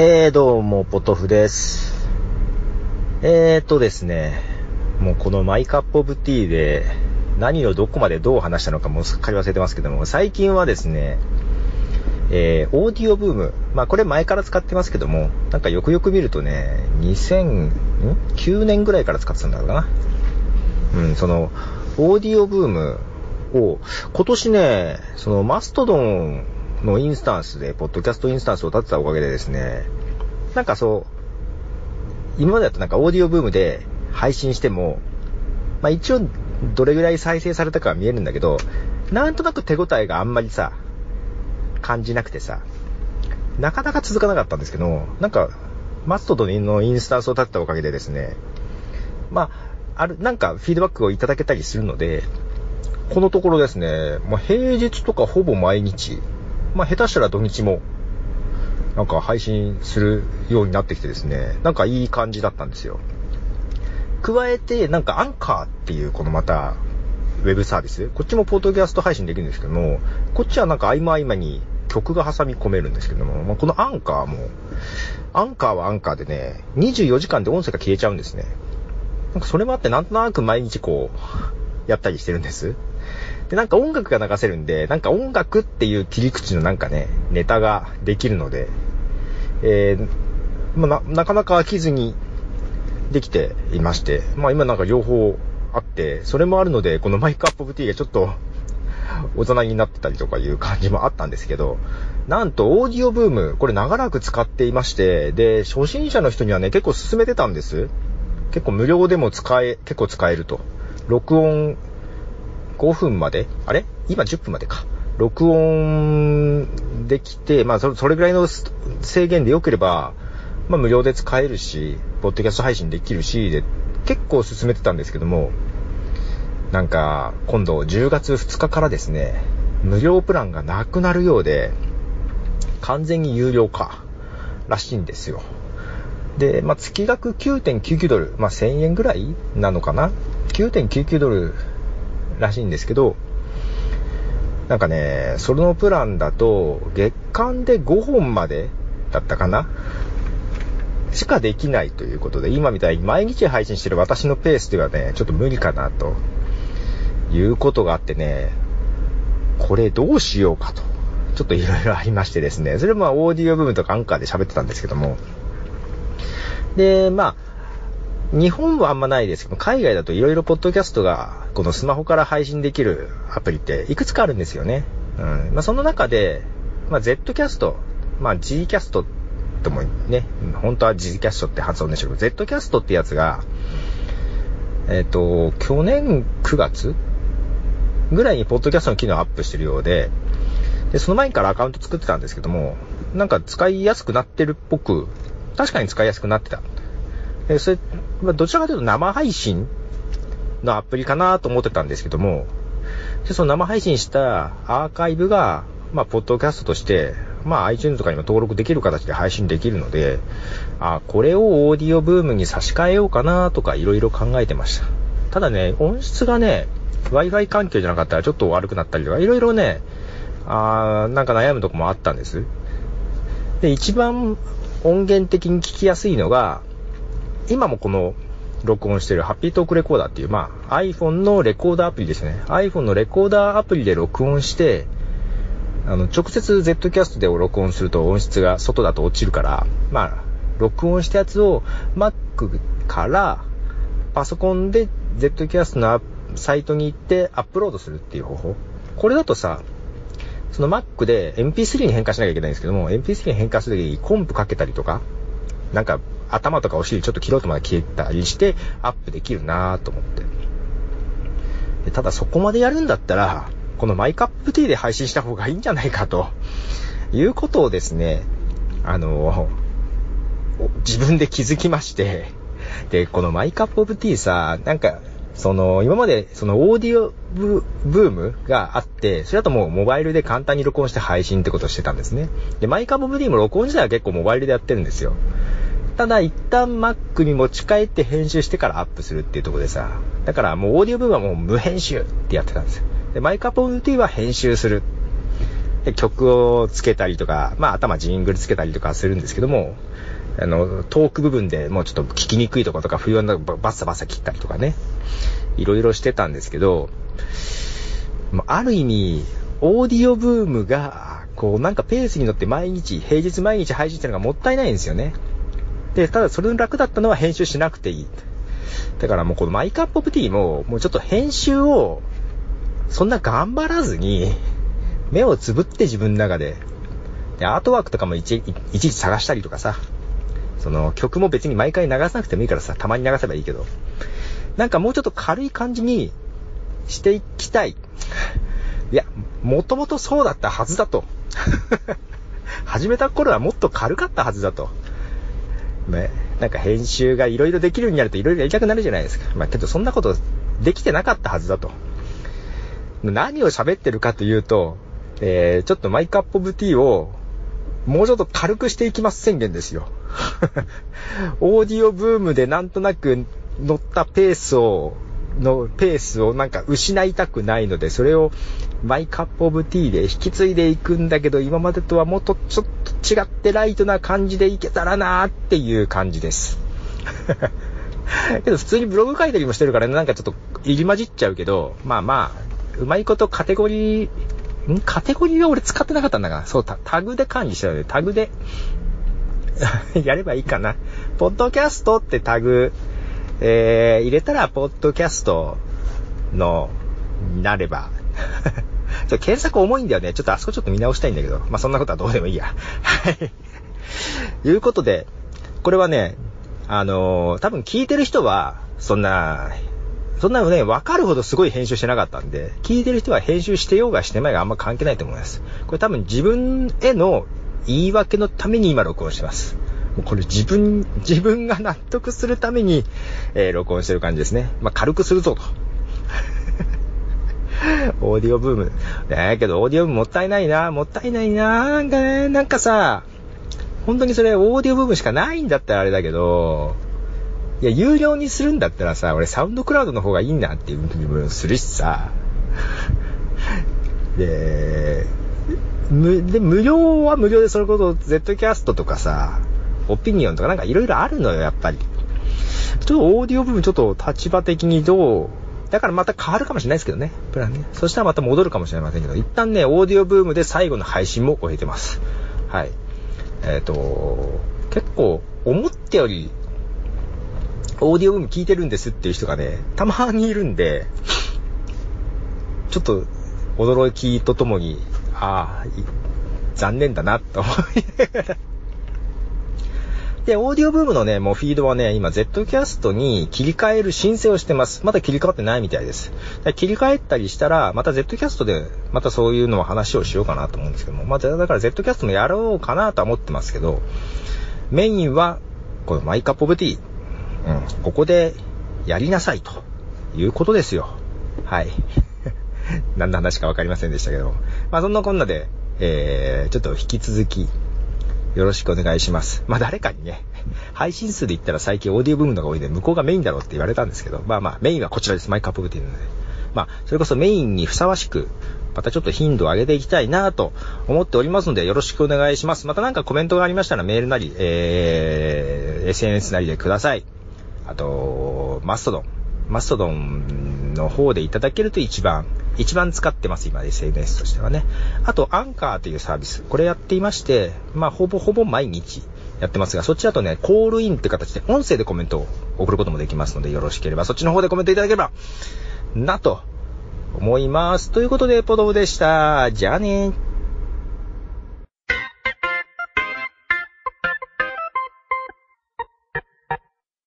えー、どうも、ポトフです。えーとですね、もうこのマイカップオブティーで何をどこまでどう話したのかもうすっかり忘れてますけども、最近はですね、えー、オーディオブーム。まあこれ前から使ってますけども、なんかよくよく見るとね、2009年ぐらいから使ってたんだろうな。うん、その、オーディオブームを、今年ね、そのマストドンのインスタンスで、ポッドキャストインスタンスを立てたおかげでですね、なんかそう、今までだとなんかオーディオブームで配信しても、まあ一応どれぐらい再生されたかは見えるんだけど、なんとなく手応えがあんまりさ、感じなくてさ、なかなか続かなかったんですけど、なんか、マストドのインスタンスを立てたおかげでですね、まあ、ある、なんかフィードバックをいただけたりするので、このところですね、まあ、平日とかほぼ毎日、まあ、下手したら土日も、なんか配信するようになってきてですね、なんかいい感じだったんですよ。加えて、なんかアンカーっていうこのまた、ウェブサービスこっちもポッドキャスト配信できるんですけども、こっちはなんか合間合間に曲が挟み込めるんですけども、まあ、このアンカーも、アンカーはアンカーでね、24時間で音声が消えちゃうんですね。なんかそれもあってなんとなく毎日こう、やったりしてるんです。で、なんか音楽が流せるんで、なんか音楽っていう切り口のなんかね、ネタができるので、えー、まあ、な、なかなか飽きずにできていまして、まあ今なんか両方あって、それもあるので、このマイクアップオブティーがちょっと大人になってたりとかいう感じもあったんですけど、なんとオーディオブーム、これ長らく使っていまして、で、初心者の人にはね、結構勧めてたんです。結構無料でも使え、結構使えると。録音5分まで？あれ？今10分までか。録音できて、まあそ、れぐらいの制限で良ければ、まあ無料で使えるし、ポッドキャスト配信できるし、で、結構進めてたんですけども、なんか、今度10月2日からですね、無料プランがなくなるようで、完全に有料化らしいんですよ。で、まあ、月額9.99ドル、まあ、1000円ぐらいなのかな ?9.99 ドルらしいんですけど、なんかね、そのプランだと、月間で5本までだったかな？しかできないということで、今みたいに毎日配信してる私のペースではね、ちょっと無理かなということがあってね、これどうしようかと。ちょっといろいろありましてですね、それもオーディオ部分とかアンカーで喋ってたんですけども、で、まあ、日本はあんまないですけど、海外だといろいろポッドキャストが、このスマホから配信できるアプリっていくつかあるんですよね。うん。まあ、その中で、まあ、Z キャスト、まあ、G キャストともね、本当は G キャストって発音でしょうけど、Z キャストってやつが、えっ、と、去年9月ぐらいにポッドキャストの機能をアップしてるようで、で、その前からアカウント作ってたんですけども、なんか使いやすくなってるっぽく、確かに使いやすくなってた。で、それ、まあ、どちらかというと生配信のアプリかなと思ってたんですけども、で、その生配信したアーカイブが、まあ、ポッドキャストとして、まあ、iTunes とかにも登録できる形で配信できるので、あ、これをオーディオブームに差し替えようかなとかいろいろ考えてました。ただね、音質がね、Wi-Fi 環境じゃなかったらちょっと悪くなったりとか、いろいろね、あーなんか悩むとこもあったんです。で、一番音源的に聞きやすいのが、今もこの録音してるハッピートークレコーダーっていう、まあ iPhone のレコーダーアプリですね。iPhone のレコーダーアプリで録音して、あの、直接 Z キャストで録音すると音質が外だと落ちるから、まあ、録音したやつを Mac からパソコンで Z キャストのサイトに行ってアップロードするっていう方法。これだとさ、その Mac で MP3 に変換しなきゃいけないんですけども、MP3 に変換するときにコンプかけたりとか、なんか頭とかお尻ちょっと切ろうとまで消えたりしてアップできるなぁと思ってで。ただそこまでやるんだったら、このマイカップティーで配信した方がいいんじゃないかということをですね、あの、自分で気づきまして、で、この My Cup of Tea さ、なんか、その、今まで、その、 Audioboom があって、それだともうモバイルで簡単に録音して配信ってことをしてたんですね。で、 My Cup of Tea も録音自体は結構モバイルでやってるんですよ。ただ、一旦 Mac に持ち帰って編集してからアップするっていうとこでさ、だからもう Audioboom はもう無編集ってやってたんですよ。で、マイカップオブティーは編集する。曲をつけたりとか、まあ頭ジングルつけたりとかするんですけども、あの、トーク部分でもうちょっと聞きにくいとことか、冬のバッサバサ切ったりとかね、いろいろしてたんですけど、ある意味、オーディオブームが、こうなんかペースに乗って毎日、平日毎日配信してるのがもったいないんですよね。で、ただそれの楽だったのは編集しなくていい。だからもうこのマイカップオブティーも、もうちょっと編集を、そんな頑張らずに、目をつぶって自分の中で、で、アートワークとかもいちいち探したりとかさ、その曲も別に毎回流さなくてもいいからさ、たまに流せばいいけど、なんかもうちょっと軽い感じにしていきたい。いや、もともとそうだったはずだと。始めた頃はもっと軽かったはずだと。ね。なんか編集が色々できるようになると色々やりたくなるじゃないですか。まあ、けどそんなことできてなかったはずだと。何を喋ってるかというと、えー、ちょっとマイカップオブティーをもうちょっと軽くしていきます宣言ですよ。オーディオブームでなんとなく乗ったペースを、のペースをなんか失いたくないので、それをマイカップオブティーで引き継いでいくんだけど、今までとはもっとちょっと違ってライトな感じでいけたらなーっていう感じです。けど普通にブログ書いたりもしてるから、ね、なんかちょっと入り混じっちゃうけど、まあまあ、うまいことカテゴリー、ん？カテゴリーは俺使ってなかったんだが、そう、タグで管理してたよね。タグで やればいいかな。ポッドキャストってタグ、えー、入れたら、ポッドキャストの、なれば。ちょ、検索重いんだよね。ちょっとあそこちょっと見直したいんだけど。まあ、そんなことはどうでもいいや。はい。いうことで、これはね、あのー、多分聞いてる人は、そんな、そんなのね、わかるほどすごい編集してなかったんで、聞いてる人は編集してようがしてまいがあんま関係ないと思います。これ多分自分への言い訳のために今録音してます。もうこれ自分、自分が納得するために、えー、録音してる感じですね。まあ、軽くするぞと。オーディオブーム。ねけど、オーディオブームもったいないな、もったいないな、なんかね、なんかさ、本当にそれ、オーディオブームしかないんだったらあれだけど、いや、有料にするんだったらさ、俺サウンドクラウドの方がいいなっていう気もするしさ。で、無、で、無料は無料でそれこそ Z キャストとかさ、オピニオンとかなんか色々あるのよ、やっぱり。ちょっとオーディオ部分ちょっと立場的にどう、だからまた変わるかもしれないですけどね。プランね。そしたらまた戻るかもしれませんけど、一旦ね、オーディオブームで最後の配信も終えてます。はい。えっ、ー、と、結構、思ってより、オーディオブーム聞いてるんですっていう人がね、たまにいるんで、ちょっと、驚きとともに、ああ、残念だな、と思い。で、オーディオブームのね、もうフィードはね、今 Z キャストに切り替える申請をしてます。まだ切り替わってないみたいです。切り替えたりしたら、また Z キャストで、またそういうのを話をしようかなと思うんですけども、まあ、だから Z キャストもやろうかなとは思ってますけど、メインは、このマイカップオブティー。うん、ここでやりなさいということですよ。はい。何の話かわかりませんでしたけど。まあそんなこんなで、えー、ちょっと引き続き、よろしくお願いします。まあ誰かにね、配信数で言ったら最近オーディオブームのが多いんで、向こうがメインだろうって言われたんですけど、まあまあメインはこちらです。マイクアップブティーので。まあ、それこそメインにふさわしく、またちょっと頻度を上げていきたいなと思っておりますので、よろしくお願いします。またなんかコメントがありましたらメールなり、えー、SNS なりでください。あと、マストドン。マストドンの方でいただけると一番一番使ってます、今 SNS としてはね。あと、アンカーというサービス。これやっていまして、まあ、ほぼほぼ毎日やってますが、そっちだとね、コールインって形で音声でコメントを送ることもできますので、よろしければそっちの方でコメントいただければ、なと思います。ということで、ポドブでした。じゃあね